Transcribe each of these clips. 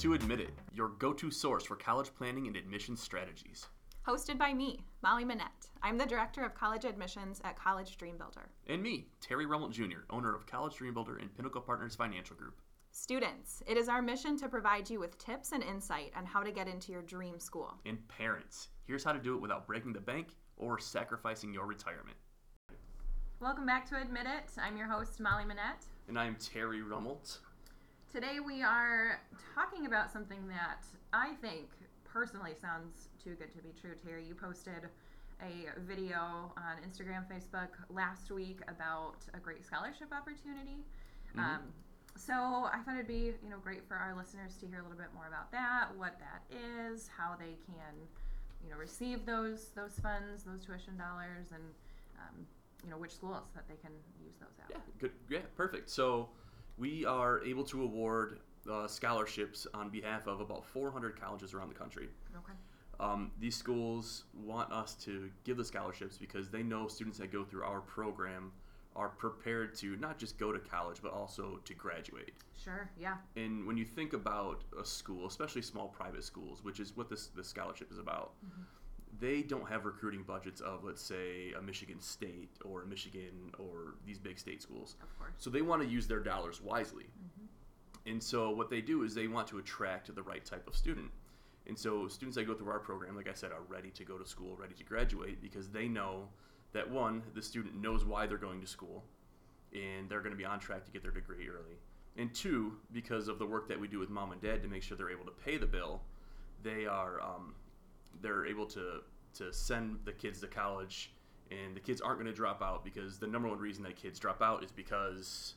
to Admit It, your go to source for college planning and admission strategies. Hosted by me, Molly Manette. I'm the Director of College Admissions at College Dream Builder. And me, Terry Rummelt Jr., owner of College Dream Builder and Pinnacle Partners Financial Group. Students, it is our mission to provide you with tips and insight on how to get into your dream school. And parents, here's how to do it without breaking the bank or sacrificing your retirement. Welcome back to Admit It. I'm your host, Molly Manette. And I'm Terry Rummelt. Today we are talking about something that I think personally sounds too good to be true. Terry, you posted a video on Instagram, Facebook last week about a great scholarship opportunity. Mm-hmm. Um, so I thought it'd be you know great for our listeners to hear a little bit more about that, what that is, how they can you know receive those those funds, those tuition dollars, and um, you know which schools that they can use those at. Yeah, good. Yeah, perfect. So we are able to award uh, scholarships on behalf of about 400 colleges around the country. Okay. Um, these schools want us to give the scholarships because they know students that go through our program are prepared to not just go to college but also to graduate. Sure. Yeah. And when you think about a school, especially small private schools, which is what this this scholarship is about, they don't have recruiting budgets of let's say a Michigan State or a Michigan or these big state schools. Of course. So they want to use their dollars wisely. And so what they do is they want to attract the right type of student. And so students that go through our program, like I said, are ready to go to school, ready to graduate because they know that one, the student knows why they're going to school and they're going to be on track to get their degree early. And two, because of the work that we do with mom and dad to make sure they're able to pay the bill, they are um, they're able to to send the kids to college, and the kids aren't going to drop out because the number one reason that kids drop out is because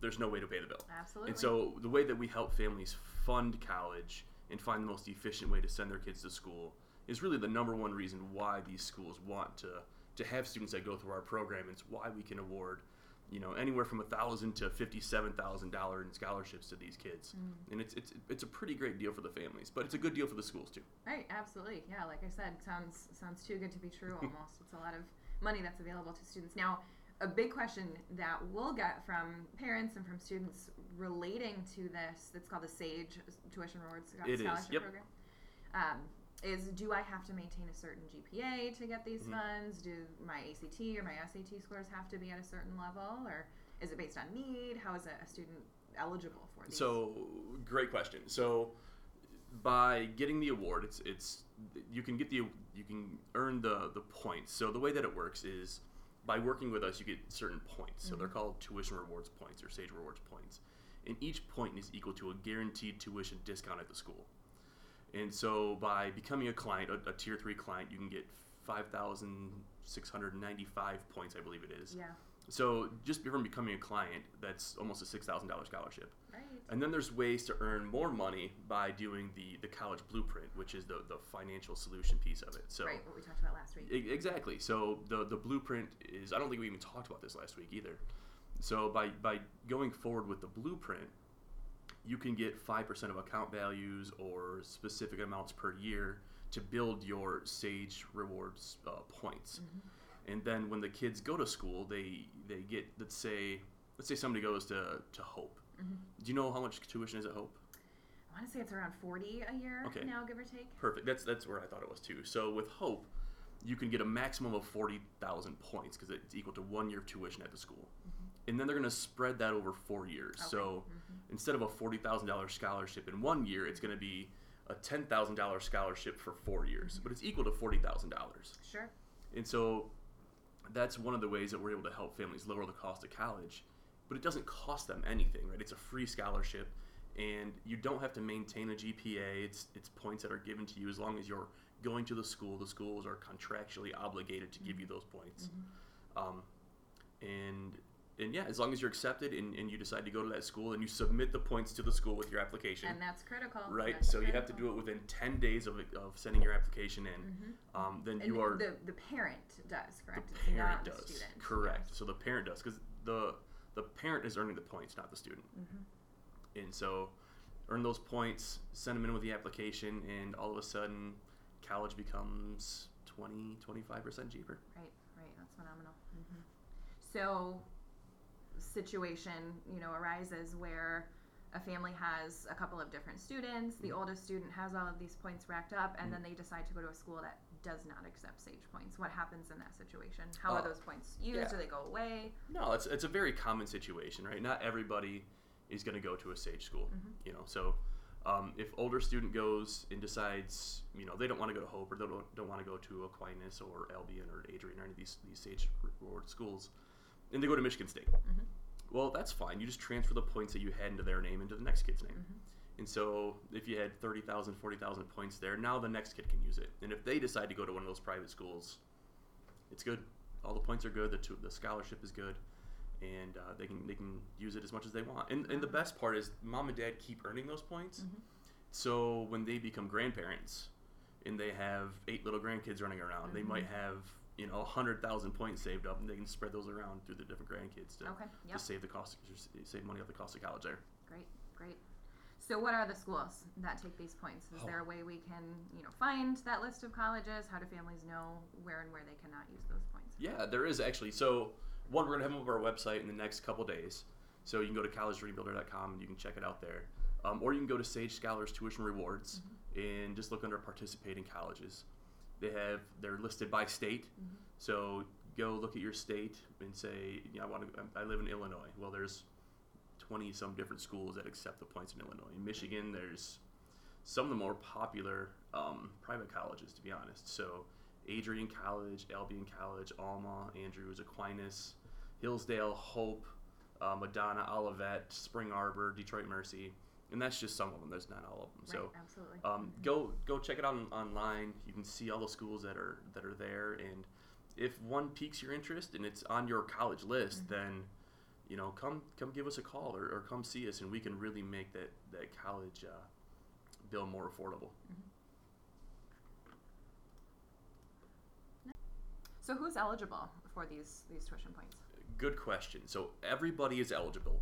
there's no way to pay the bill. Absolutely. And so the way that we help families fund college and find the most efficient way to send their kids to school is really the number one reason why these schools want to to have students that go through our program. And it's why we can award, you know, anywhere from a thousand to fifty-seven thousand dollar in scholarships to these kids, and it's it's it's a pretty great deal for the families, but it's a good deal for the schools too. Right, absolutely. Yeah, like I said, sounds sounds too good to be true almost. it's a lot of money that's available to students. Now, a big question that we'll get from parents and from students relating to this that's called the SAGE tuition rewards Scho- It is, scholarship yep. program um, is do I have to maintain a certain GPA to get these Mhm. funds? Do my ACT or my SAT scores have to be at a certain level or is it based on need? How is a, student eligible for these? So great question. So by getting the award, it's it's you can get the you can earn the the points. So the way that it works is by working with us, you get certain points. So they're called tuition rewards points or Sage rewards points, and each point is equal to a guaranteed tuition discount at the school. And so by becoming a client, a, a tier three client, you can get five thousand six hundred ninety five points, I believe it is. yeah, So just from becoming a client, that's almost a six thousand dollar scholarship. right. And then there's ways to earn more money by doing the, the college blueprint, which is the, the financial solution piece of it. So right, what we talked about last week. E- exactly. So the the blueprint is I don't think we even talked about this last week either. So by by going forward with the blueprint, you can get five percent of account values or specific amounts per year to build your Sage rewards uh, points. Mm-hmm. And then when the kids go to school, they they get let's say let's say somebody goes to to Hope. Mm-hmm. Do you know how much tuition is at Hope? I want to say it's around 40 a year Okay. now, give or take. Perfect. That's that's where I thought it was too. So with Hope, you can get a maximum of forty thousand points because it's equal to one year of tuition at the school, mm-hmm. and then they're going to spread that over four years. Okay. So instead of a forty thousand dollars scholarship in one year, it's going to be a ten thousand dollars scholarship for four years, but it's equal to forty thousand dollars. Sure. And so that's one of the ways that we're able to help families lower the cost of college. But it doesn't cost them anything, right? It's a free scholarship and you don't have to maintain a GPA. It's it's points that are given to you as long as you're going to the school. The schools are contractually obligated to give you those points. Um, and and yeah, as long as you're accepted and, and you decide to go to that school and you submit the points to the school with your application. And that's critical. Right, That's so you have to do it within ten days of, of sending your application in. Um, then And you are the, the parent does, correct? the parent not does the student. correct so the parent does because the the parent is earning the points not the student Mm-hmm. and so earn those points send them in with the application and all of a sudden college becomes 20 25% cheaper Right, right. That's phenomenal. hmm So, situation, you know, arises where a family has a couple of different students. The Mhm. oldest student has all of these points racked up, and Mhm. then they decide to go to a school that does not accept SAGE points. What happens in that situation? How Uh, are those points used? yeah. Do they go away? No, it's it's a very common situation, right? Not everybody is going to go to a Sage school, Mhm. you know. So um, if older student goes and decides, you know, they don't want to go to Hope or they don't, don't want to go to Aquinas or Albion or Adrian or any of these these Sage reward schools, and they go to Michigan State. Mhm. Well, that's fine. You just transfer the points that you had into their name into the next kid's name. Mhm. And so if you had 30,000, 40,000 points there, now the next kid can use it. And if they decide to go to one of those private schools, it's good. All the points are good. The, the scholarship is good. And uh, they can they can use it as much as they want. And, and the best part is mom and dad keep earning those points. Mhm. So when they become grandparents and they have eight little grandkids running around, they Mhm. might have you know 100,000 points saved up and they can spread those around through the different grandkids to, Okay. to save the cost save money off the cost of college there. Great. Great. So, what are the schools that take these points? Is Oh. there a way we can, you know, find that list of colleges? How do families know where and where they cannot use those points? Yeah, there is actually. So, one, we're going to have them up on our website in the next couple days. So, you can go to collegedreambuilder.com and you can check it out there. Um, or you can go to Sage Scholars Tuition Rewards and just look under participating colleges. They have, they're listed by state. Mhm. So, go look at your state and say, you know, I want to, I live in Illinois. Well, there's 20 some different schools that accept the points in Illinois. In Michigan, there's some of the more popular um, private colleges, to be honest. So, Adrian College, Albion College, Alma, Andrews, Aquinas, Hillsdale, Hope, uh, Madonna, Olivet, Spring Arbor, Detroit Mercy, and that's just some of them. There's not all of them. Right, So, absolutely. um, go go check it out on, online. You can see all the schools that are that are there, and if one piques your interest and it's on your college list, Mhm. then you know come come give us a call or, or come see us, and we can really make that that college uh, bill more affordable. So, who's eligible for these these tuition points? Good question. So everybody is eligible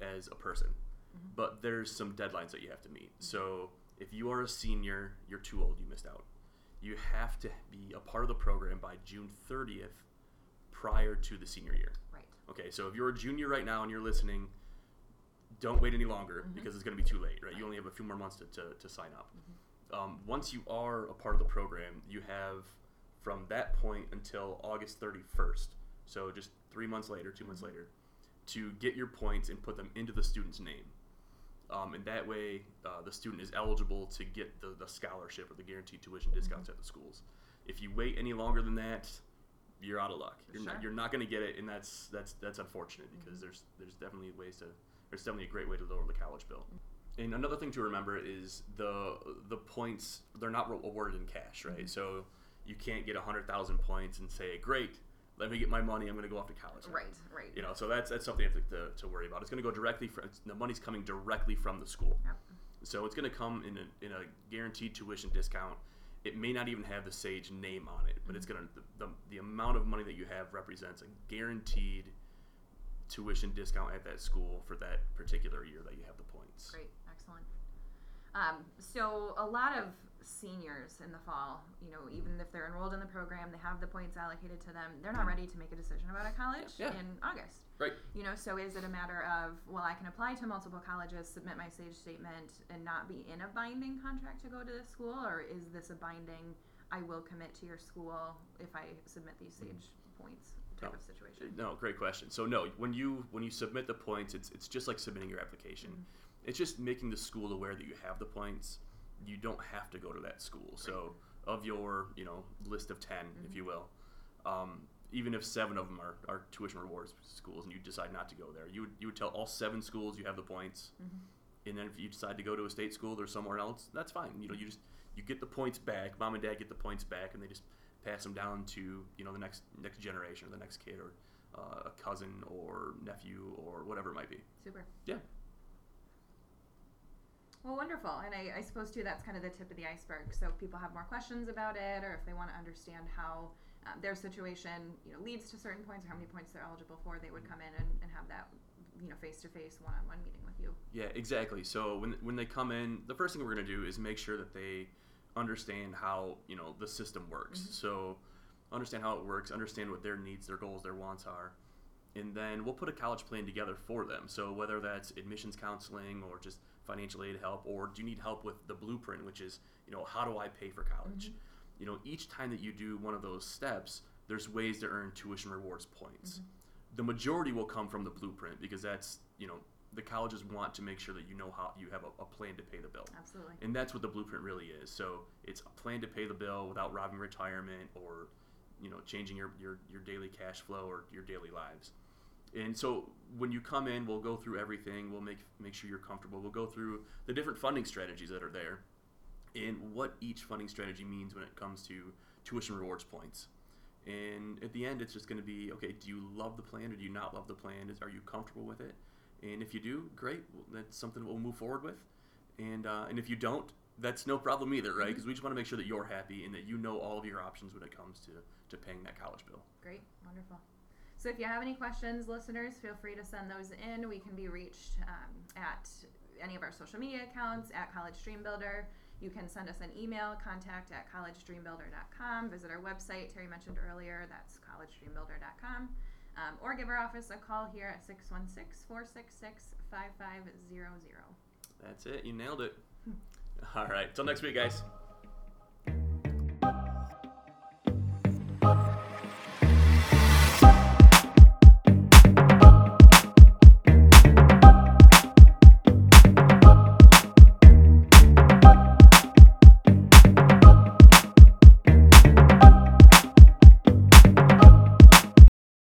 as a person, Mhm. but there's some deadlines that you have to meet. So if you are a senior, you're too old. You missed out. You have to be a part of the program by June 30th, prior to the senior year. Right. Okay, so if you're a junior right now and you're listening, don't wait any longer Mhm. because it's going to be too late, right? You only have a few more months to, to, to sign up. Um, once you are a part of the program, you have from that point until August 31st, so just three months later, 2 months Mhm. later, to get your points and put them into the student's name. Um, and that way, uh, the student is eligible to get the, the scholarship or the guaranteed tuition discounts at the schools. If you wait any longer than that, you're out of luck. You're Sure. not, you're not going to get it, and that's that's that's unfortunate because there's there's definitely ways to there's definitely a great way to lower the college bill. And another thing to remember is the the points they're not awarded in cash, right? Mhm. So you can't get hundred thousand points and say, "Great, let me get my money. I'm going to go off to college." now." Right. Right. You know, so that's that's something you have to, to, to worry about. It's going to go directly from the money's coming directly from the school. Yep. So it's going to come in a, in a guaranteed tuition discount. It may not even have the Sage name on it, but it's Mm-hmm. going to the, the, the amount of money that you have represents a guaranteed tuition discount at that school for that particular year that you have the points. Great, excellent. Um, so a lot of seniors in the fall, you know, even if they're enrolled in the program, they have the points allocated to them. They're not ready to make a decision about a college Yeah. in August. Right. You know, so is it a matter of well, I can apply to multiple colleges, submit my SAGE statement, and not be in a binding contract to go to this school, or is this a binding? I will commit to your school if I submit these SAGE points type No. of situation. No, great question. So no, when you when you submit the points, it's it's just like submitting your application. Mhm. It's just making the school aware that you have the points. You don't have to go to that school. So of your you know list of 10 if Mhm. you will, um, even if seven of them are, are tuition rewards schools and you decide not to go there, you would you would tell all seven schools you have the points. Mhm. And then if you decide to go to a state school or somewhere else, that's fine. You know, you just you get the points back. Mom and dad get the points back, and they just pass them down to you know the next next generation or the next kid or uh, a cousin or nephew or whatever it might be. Super. Yeah. Well, wonderful. And I, I suppose, too, that's kind of the tip of the iceberg. So if people have more questions about it or if they want to understand how um, their situation you know, leads to certain points or how many points they're eligible for, they would come in and, and have that you know, face-to-face, one-on-one meeting with you. Yeah, exactly. So when when they come in, the first thing we're gonna do is make sure that they understand how you know the system works. Mhm. So understand how it works, understand what their needs, their goals, their wants are, and then we'll put a college plan together for them. So whether that's admissions counseling or just financial aid help, or do you need help with the blueprint, which is you know how do I pay for college? Mm-hmm. You know, each time that you do one of those steps, there's ways to earn tuition rewards points. Mm-hmm. The majority will come from the blueprint because that's you know the colleges want to make sure that you know how you have a, a plan to pay the bill. Absolutely. And that's what the blueprint really is. So it's a plan to pay the bill without robbing retirement or, you know, changing your, your, your daily cash flow or your daily lives. And so when you come in, we'll go through everything. We'll make make sure you're comfortable. We'll go through the different funding strategies that are there, and what each funding strategy means when it comes to tuition rewards points. And at the end, it's just going to be okay. Do you love the plan or do you not love the plan? Is are you comfortable with it? And if you do, great. Well, that's something we'll move forward with. And uh, and if you don't, that's no problem either, right? Because we just want to make sure that you're happy and that you know all of your options when it comes to to paying that college bill. Great, wonderful. So if you have any questions, listeners, feel free to send those in. We can be reached um, at any of our social media accounts at College Dream Builder. You can send us an email, contact at collegedreambuilder.com. Visit our website, Terry mentioned earlier, that's collegedreambuilder.com. Um, or give our office a call here at 616 466 5500. That's it. You nailed it. All right. Till next week, guys.